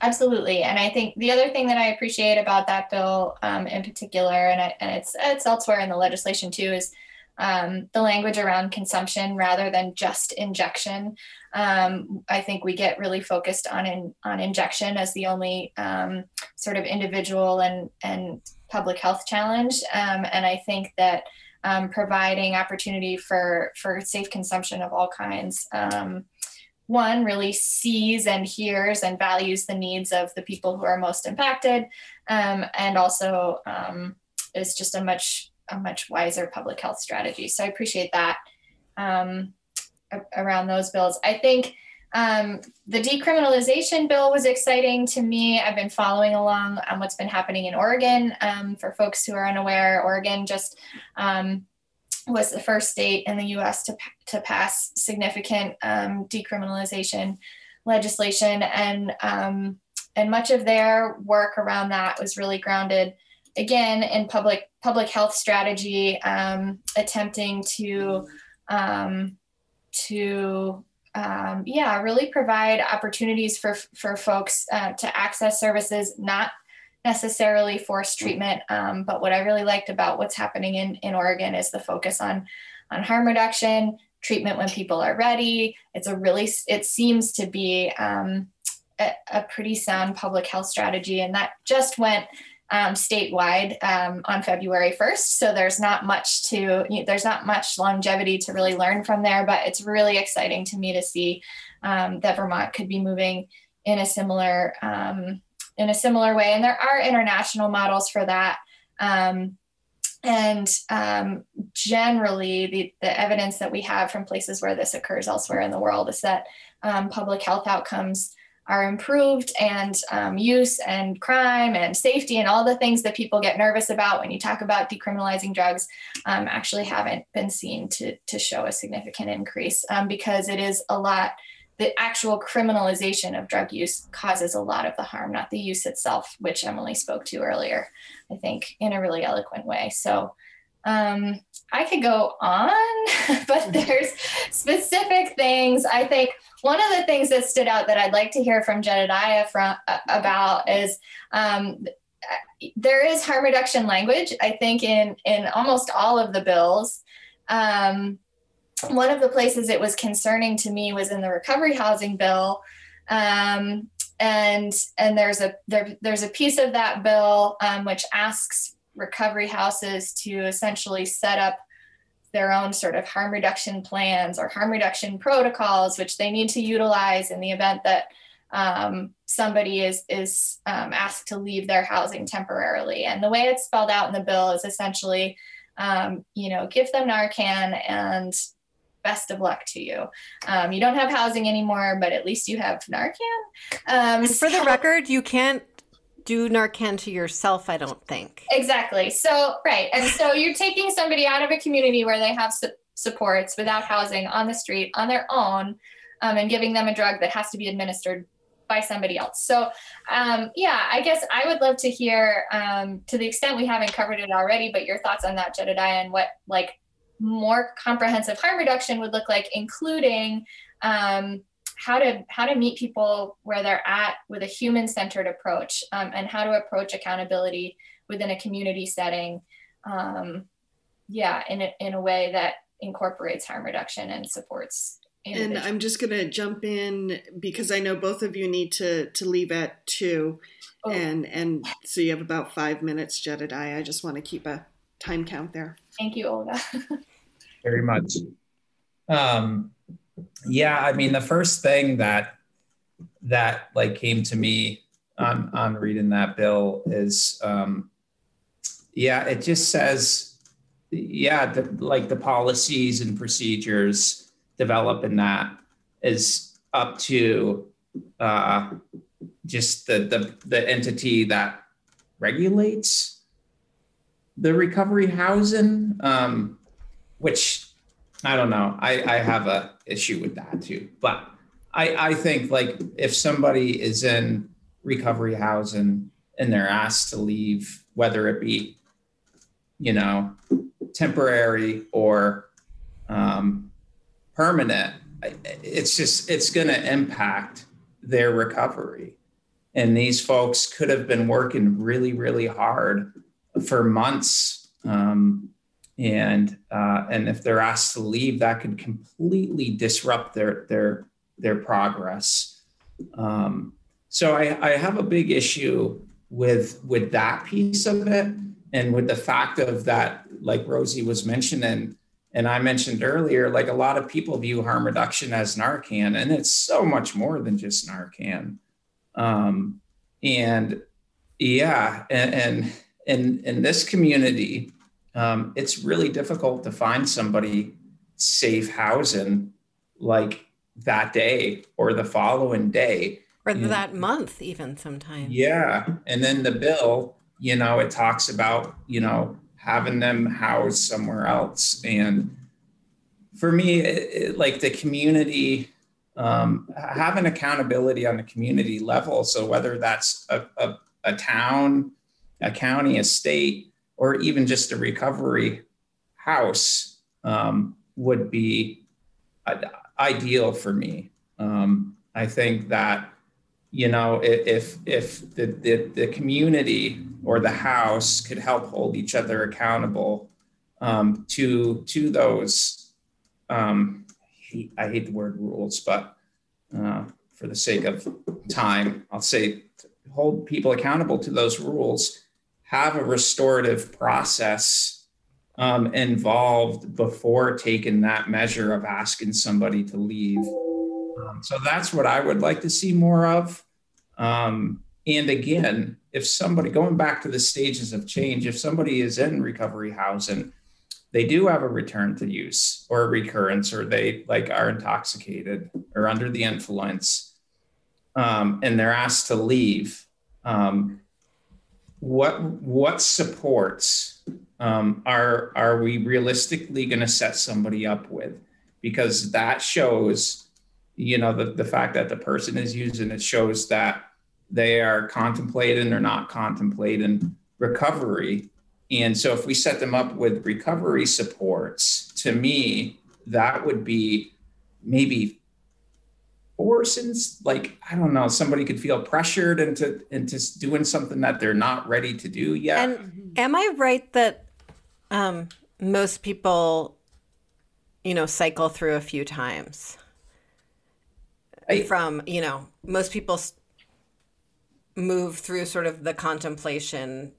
absolutely. And I think the other thing that I appreciate about that bill um, in particular, and, I, and it's it's elsewhere in the legislation too, is um, the language around consumption rather than just injection. Um, I think we get really focused on in, on injection as the only um, sort of individual and and public health challenge. Um, and I think that um, providing opportunity for for safe consumption of all kinds. Um, one really sees and hears and values the needs of the people who are most impacted, um, and also um, is just a much a much wiser public health strategy. So I appreciate that um, around those bills. I think. Um, the decriminalization bill was exciting to me. I've been following along on what's been happening in Oregon. Um, for folks who are unaware, Oregon just um, was the first state in the US to, to pass significant um, decriminalization legislation. And, um, and much of their work around that was really grounded again in public public health strategy, um, attempting to to um, yeah, really provide opportunities for for folks uh, to access services, not necessarily forced treatment. Um, but what I really liked about what's happening in in Oregon is the focus on on harm reduction, treatment when people are ready. It's a really it seems to be um, a, a pretty sound public health strategy, and that just went um, statewide um, on February 1st. So there's not much to, you know, there's not much longevity to really learn from there, but it's really exciting to me to see um, that Vermont could be moving in a similar, um, in a similar way. And there are international models for that. Um, and um, generally, the, the evidence that we have from places where this occurs elsewhere in the world is that public health outcomes are improved and um, use and crime and safety and all the things that people get nervous about when you talk about decriminalizing drugs um, actually haven't been seen to, to show a significant increase um, because it is a lot the actual criminalization of drug use causes a lot of the harm, not the use itself, which Emily spoke to earlier, I think, in a really eloquent way. So um, I could go on, but mm-hmm. there's specific things. I think one of the things that stood out that I'd like to hear from Jedediah from, uh, about is um, there is harm reduction language, I think, in, in almost all of the bills. Um, one of the places it was concerning to me was in the recovery housing bill. Um, and and there's a there, there's a piece of that bill um, which asks recovery houses to essentially set up their own sort of harm reduction plans or harm reduction protocols, which they need to utilize in the event that um, somebody is is um, asked to leave their housing temporarily. And the way it's spelled out in the bill is essentially, um, you know, give them Narcan and best of luck to you. Um, you don't have housing anymore, but at least you have Narcan. Um, and for so- the record, you can't do Narcan to yourself, I don't think. Exactly. So, right. And so you're taking somebody out of a community where they have su- supports without housing on the street on their own um, and giving them a drug that has to be administered by somebody else. So, um, yeah, I guess I would love to hear, um, to the extent we haven't covered it already, but your thoughts on that, Jedediah, and what like more comprehensive harm reduction would look like, including um, how to how to meet people where they're at with a human centered approach um, and how to approach accountability within a community setting um, yeah in a, in a way that incorporates harm reduction and supports and i'm just going to jump in because i know both of you need to to leave at two. Oh. and and so you have about five minutes jedediah. I just want to keep a time count there. Thank you olga. Very much. Um, yeah, I mean, the first thing that that like came to me on on reading that bill is, um, yeah, it just says, yeah, the, like the policies and procedures developing that is up to uh, just the the the entity that regulates the recovery housing, um, which I don't know. I, I have a issue with that too. But I, I think like if somebody is in recovery housing and they're asked to leave, whether it be, you know, temporary or um, permanent, it's just it's going to impact their recovery. And these folks could have been working really, really hard for months. Um, and uh, and if they're asked to leave, that could completely disrupt their their their progress. Um, so I, I have a big issue with with that piece of it, and with the fact of that, like Rosie was mentioning, and I mentioned earlier, like a lot of people view harm reduction as Narcan, and it's so much more than just Narcan. Um, and yeah, and, and in in this community um, it's really difficult to find somebody safe housing like that day or the following day. Or that month even sometimes. Yeah and then the bill you know it talks about you know having them housed somewhere else. And for me it, it, like the community um, having accountability on the community level. So whether that's a, a, a town a county a state or even just a recovery house um, would be ideal for me. Um, I think that you know if if the, the, the community or the house could help hold each other accountable um, to to those um, I hate the word rules, but uh, for the sake of time, I'll say hold people accountable to those rules have a restorative process um, involved before taking that measure of asking somebody to leave. Um, so that's what I would like to see more of. Um, and again, if somebody, going back to the stages of change, if somebody is in recovery housing, they do have a return to use or a recurrence, or they like are intoxicated or under the influence, um, and they're asked to leave. Um, what what supports um, are are we realistically going to set somebody up with? Because that shows you know, the, the fact that the person is using it shows that they are contemplating or not contemplating recovery. And so if we set them up with recovery supports, to me, that would be maybe forcing like I don't know, somebody could feel pressured into into doing something that they're not ready to do yet. And am I right that um, most people, you know, cycle through a few times? I, From you know, most people move through sort of the contemplation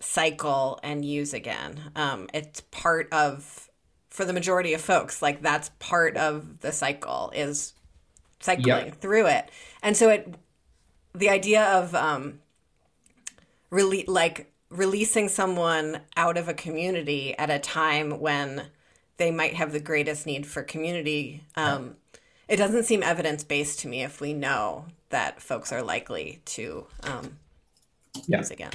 cycle and use again. Um, it's part of, for the majority of folks, like that's part of the cycle is cycling yep. through it. And so it, the idea of um, really like releasing someone out of a community at a time when they might have the greatest need for community. Um, it doesn't seem evidence based to me if we know that folks are likely to um, yeah. use again.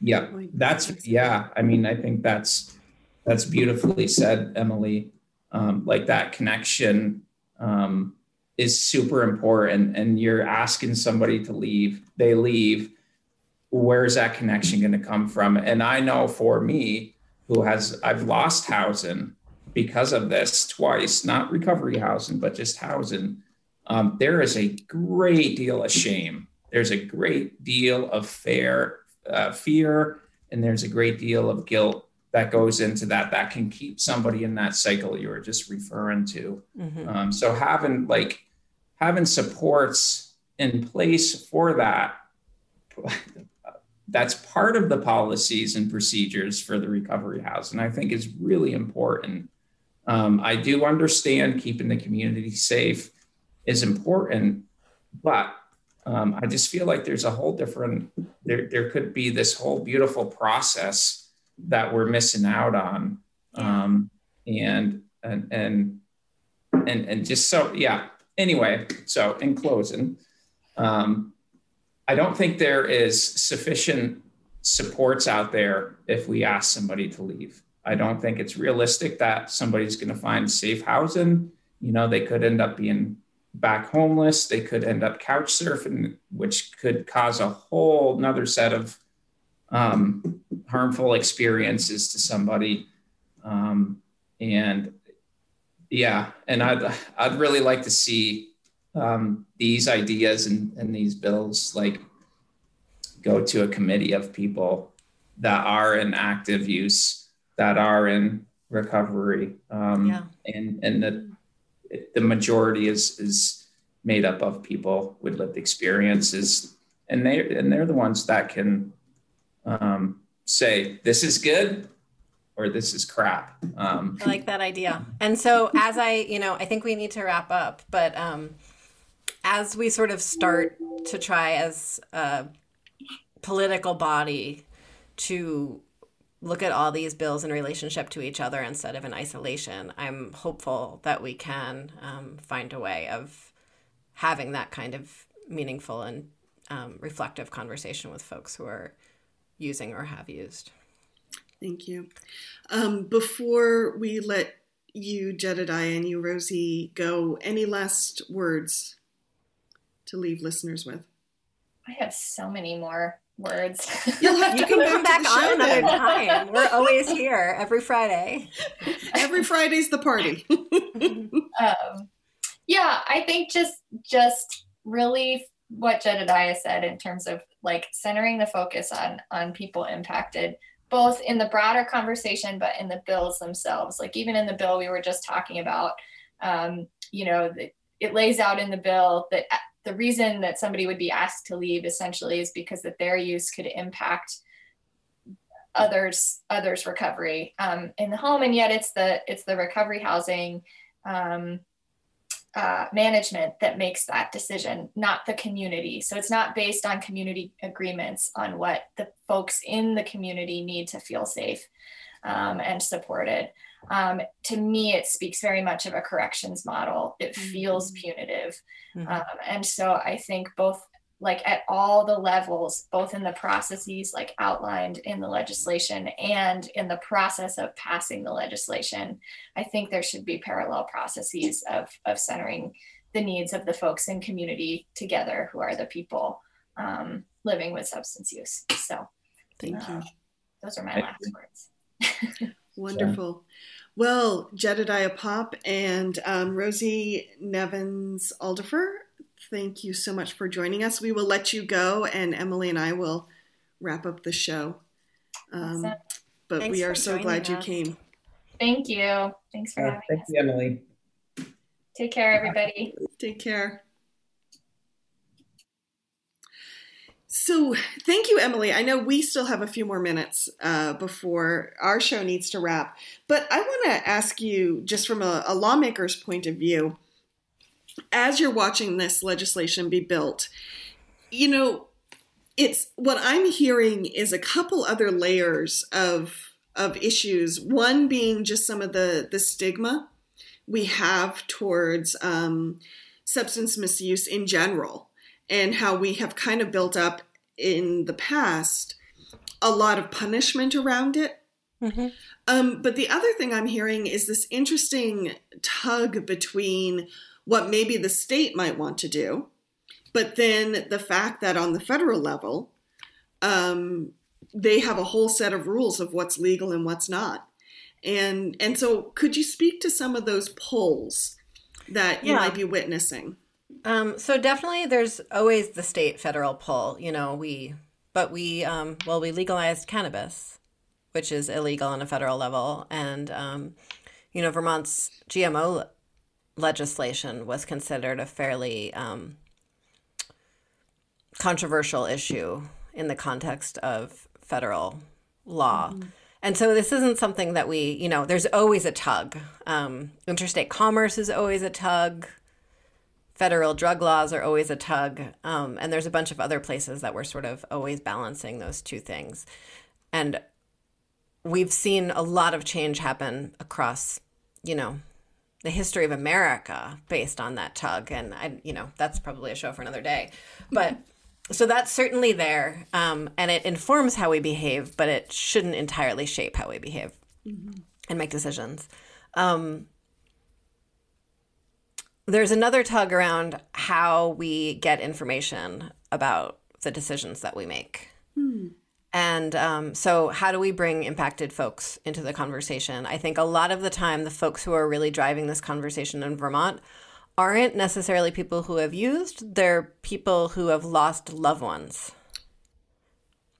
Yeah, that's yeah. I mean, I think that's that's beautifully said, Emily. Um, like that connection um, is super important, and you're asking somebody to leave. They leave. Where's that connection going to come from? And I know for me, who has I've lost housing because of this twice, not recovery housing, but just housing. Um, there is a great deal of shame. There's a great deal of fair uh, fear, and there's a great deal of guilt that goes into that. That can keep somebody in that cycle you were just referring to. Mm-hmm. Um, so having like having supports in place for that. That's part of the policies and procedures for the recovery house, and I think is really important. Um, I do understand keeping the community safe is important, but um, I just feel like there's a whole different, there, there could be this whole beautiful process that we're missing out on. Um, and, and, and, and, and just so, yeah. Anyway, so in closing, um, I don't think there is sufficient supports out there if we ask somebody to leave. I don't think it's realistic that somebody's going to find safe housing. You know, they could end up being back homeless. They could end up couch surfing, which could cause a whole another set of um, harmful experiences to somebody. Um, and yeah, and I'd I'd really like to see um, these ideas and, and these bills like go to a committee of people that are in active use, that are in recovery, um, yeah. and and the the majority is is made up of people with lived experiences, and they and they're the ones that can um, say this is good or this is crap. Um, I like that idea. And so as I, you know, I think we need to wrap up, but um, as we sort of start to try as a political body to look at all these bills in relationship to each other instead of in isolation, I'm hopeful that we can um, find a way of having that kind of meaningful and um, reflective conversation with folks who are using or have used. Thank you. Um, before we let you, Jedediah, and you, Rosie, go, any last words to leave listeners with? I have so many more words. You'll have to you come, back, back on another time. We're always here every Friday. every Friday's the party. um, yeah, I think just just really what Jedediah said in terms of like centering the focus on on people impacted both in the broader conversation but in the bills themselves. Like even in the bill we were just talking about um, you know the, it lays out in the bill that the reason that somebody would be asked to leave essentially is because that their use could impact others others recovery. Um, in the home and yet it's the it's the recovery housing um, uh, management that makes that decision not the community so it's not based on community agreements on what the folks in the community need to feel safe um, and supported um, to me, it speaks very much of a corrections model. It feels mm-hmm. punitive. Mm-hmm. Um, and so I think both like at all the levels, both in the processes like outlined in the legislation and in the process of passing the legislation, I think there should be parallel processes of, of centering the needs of the folks in community together who are the people um, living with substance use. So, thank uh, you. Those are my last words. Wonderful. Well, Jedediah Popp and um, Rosie Nevins Alderfer, thank you so much for joining us. We will let you go, and Emily and I will wrap up the show. Um, but Thanks we are so glad us. you came. Thank you. Thanks for uh, having thank us. you, Emily. Take care, everybody. Take care. So, thank you, Emily. I know we still have a few more minutes uh, before our show needs to wrap, but I want to ask you, just from a, a lawmaker's point of view, as you're watching this legislation be built, you know, it's what I'm hearing is a couple other layers of of issues. One being just some of the the stigma we have towards um, substance misuse in general, and how we have kind of built up in the past a lot of punishment around it. Mm-hmm. Um, but the other thing I'm hearing is this interesting tug between what maybe the state might want to do but then the fact that on the federal level, um, they have a whole set of rules of what's legal and what's not. And and so could you speak to some of those polls that you yeah. might be witnessing? Um, so definitely there's always the state federal pull, you know, we but we um, well we legalized cannabis, which is illegal on a federal level and um, you know Vermont's GMO legislation was considered a fairly um, controversial issue in the context of federal law. Mm-hmm. And so this isn't something that we, you know, there's always a tug. Um, interstate commerce is always a tug. Federal drug laws are always a tug. Um, and there's a bunch of other places that we're sort of always balancing those two things. And we've seen a lot of change happen across, you know, the history of America based on that tug. And I, you know, that's probably a show for another day. But so that's certainly there um, and it informs how we behave but it shouldn't entirely shape how we behave mm-hmm. and make decisions um, there's another tug around how we get information about the decisions that we make mm. And um, so how do we bring impacted folks into the conversation i think a lot of the time the folks who are really driving this conversation in vermont aren't necessarily people who have used, they're people who have lost loved ones.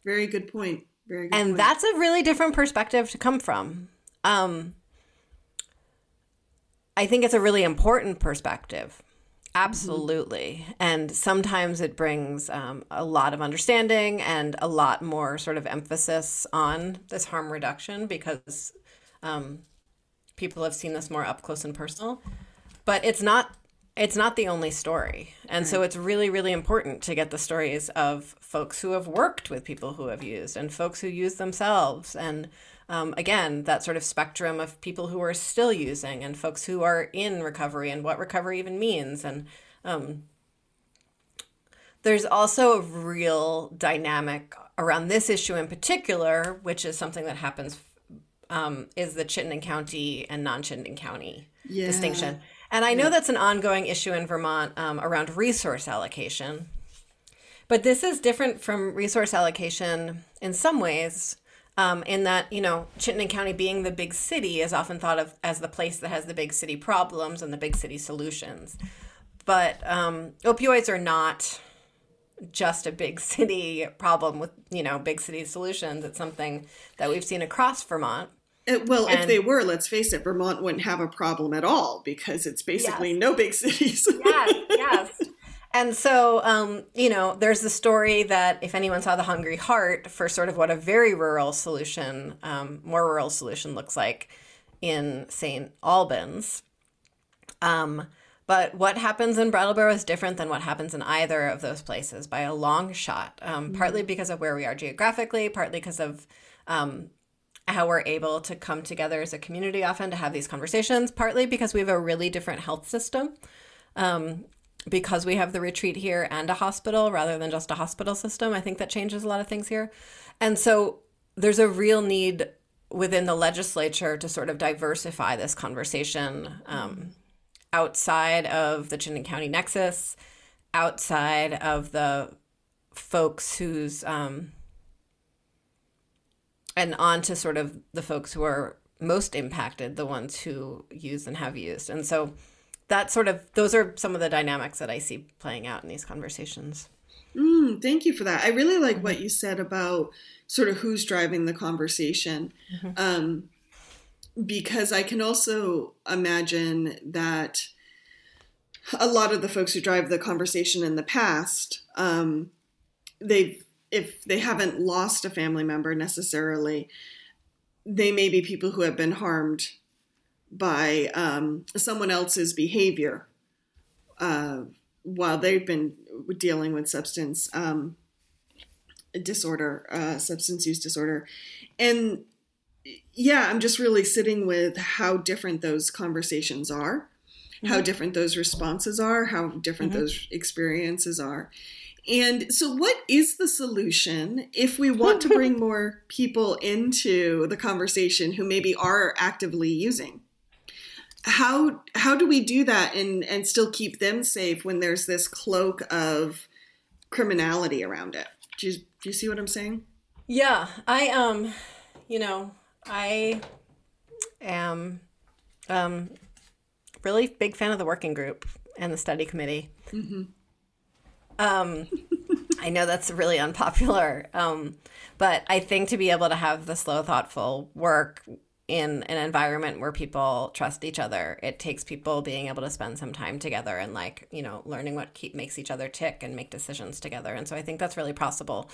Very good point. Very good and point. that's a really different perspective to come from. Um, I think it's a really important perspective. Absolutely. Mm-hmm. And sometimes it brings um, a lot of understanding and a lot more sort of emphasis on this harm reduction because um, people have seen this more up close and personal. But it's not it's not the only story. And right. so it's really, really important to get the stories of folks who have worked with people who have used and folks who use themselves. And um, again, that sort of spectrum of people who are still using and folks who are in recovery and what recovery even means. And um, there's also a real dynamic around this issue in particular, which is something that happens, um, is the Chittenden County and non Chittenden County yeah. distinction. And I know that's an ongoing issue in Vermont um, around resource allocation. But this is different from resource allocation in some ways, um, in that, you know, Chittenden County being the big city is often thought of as the place that has the big city problems and the big city solutions. But um, opioids are not just a big city problem with, you know, big city solutions. It's something that we've seen across Vermont. Uh, well, and, if they were, let's face it, Vermont wouldn't have a problem at all because it's basically yes. no big cities. yes, yes. And so, um, you know, there's the story that if anyone saw the Hungry Heart for sort of what a very rural solution, um, more rural solution looks like in St. Albans. Um, but what happens in Brattleboro is different than what happens in either of those places by a long shot, um, mm-hmm. partly because of where we are geographically, partly because of um, how we're able to come together as a community often to have these conversations, partly because we have a really different health system. Um, because we have the retreat here and a hospital rather than just a hospital system, I think that changes a lot of things here. And so there's a real need within the legislature to sort of diversify this conversation um, outside of the Chittenden County Nexus, outside of the folks who's um, and on to sort of the folks who are most impacted, the ones who use and have used. And so that sort of those are some of the dynamics that I see playing out in these conversations. Mm, thank you for that. I really like what you said about sort of who's driving the conversation. Mm-hmm. Um, because I can also imagine that a lot of the folks who drive the conversation in the past, um, they've if they haven't lost a family member necessarily, they may be people who have been harmed by um, someone else's behavior uh, while they've been dealing with substance um, disorder, uh, substance use disorder. And yeah, I'm just really sitting with how different those conversations are, mm-hmm. how different those responses are, how different mm-hmm. those experiences are. And so, what is the solution if we want to bring more people into the conversation who maybe are actively using? How how do we do that and and still keep them safe when there's this cloak of criminality around it? Do you, do you see what I'm saying? Yeah, I um, you know, I am um really big fan of the working group and the study committee. Mm-hmm. Um, I know that's really unpopular, um, but I think to be able to have the slow, thoughtful work in an environment where people trust each other, it takes people being able to spend some time together and like you know learning what keep makes each other tick and make decisions together. And so I think that's really possible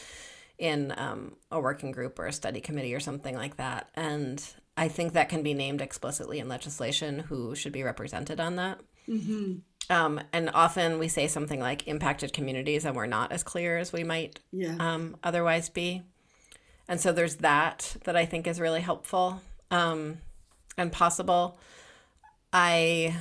in um, a working group or a study committee or something like that. And I think that can be named explicitly in legislation who should be represented on that. Mm-hmm. Um, and often we say something like impacted communities, and we're not as clear as we might yeah. um, otherwise be. And so there's that that I think is really helpful um, and possible. I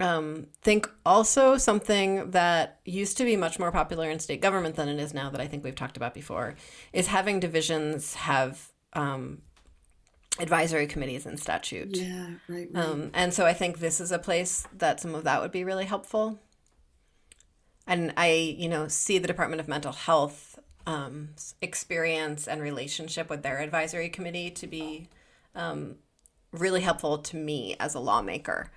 um, think also something that used to be much more popular in state government than it is now, that I think we've talked about before, is having divisions have um, advisory committees and statute. Yeah, right, right. Um, and so I think this is a place that some of that would be really helpful. And I, you know, see the Department of Mental Health um, experience and relationship with their advisory committee to be um, really helpful to me as a lawmaker.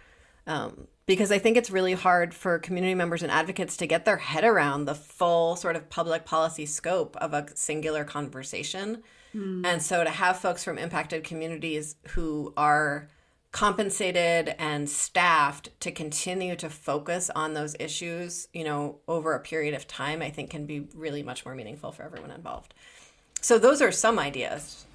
Um, because I think it's really hard for community members and advocates to get their head around the full sort of public policy scope of a singular conversation Mm. And so to have folks from impacted communities who are compensated and staffed to continue to focus on those issues, you know, over a period of time, I think can be really much more meaningful for everyone involved. So those are some ideas.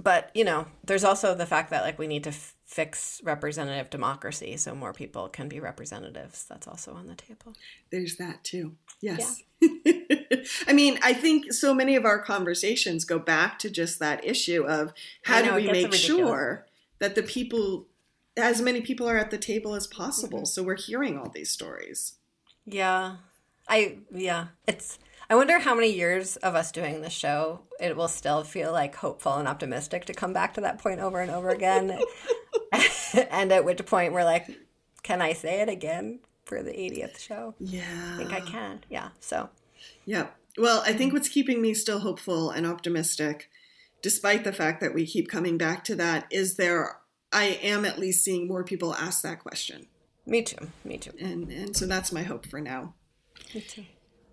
But, you know, there's also the fact that like we need to f- fix representative democracy so more people can be representatives. That's also on the table. There's that too. Yes. Yeah. I mean, I think so many of our conversations go back to just that issue of how know, do we make sure that the people, as many people are at the table as possible. Mm-hmm. So we're hearing all these stories. Yeah. I, yeah. It's, I wonder how many years of us doing the show it will still feel like hopeful and optimistic to come back to that point over and over again. and at which point we're like, can I say it again for the 80th show? Yeah. I think I can. Yeah. So, yeah. Well, I think what's keeping me still hopeful and optimistic, despite the fact that we keep coming back to that, is there, I am at least seeing more people ask that question. Me too. Me too. And, and so that's my hope for now. Me too.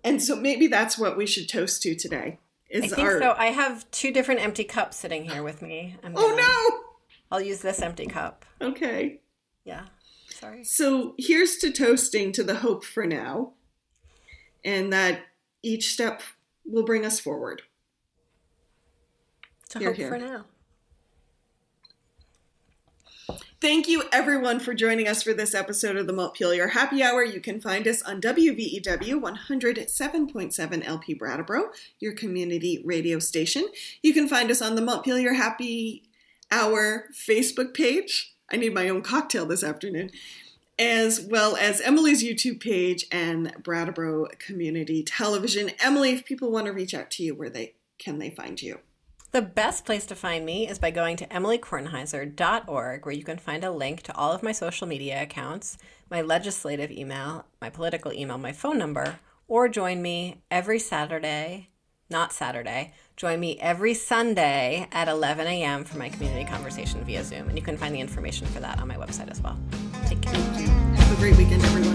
And so maybe that's what we should toast to today. Is I think our... so. I have two different empty cups sitting here with me. I'm oh no! I'll use this empty cup. Okay. Yeah. Sorry. So here's to toasting to the hope for now, and that each step will bring us forward. To here, hope here. for now. Thank you, everyone, for joining us for this episode of the Montpelier Happy Hour. You can find us on WVEW 107.7 LP Brattleboro, your community radio station. You can find us on the Montpelier Happy Hour Facebook page. I need my own cocktail this afternoon as well as Emily's YouTube page and Brattleboro Community Television. Emily, if people want to reach out to you, where they can they find you? The best place to find me is by going to emilykornheiser.org, where you can find a link to all of my social media accounts, my legislative email, my political email, my phone number, or join me every Saturday, not Saturday, join me every Sunday at 11 a.m. for my community conversation via Zoom. And you can find the information for that on my website as well. Take care. Have a great weekend, everyone.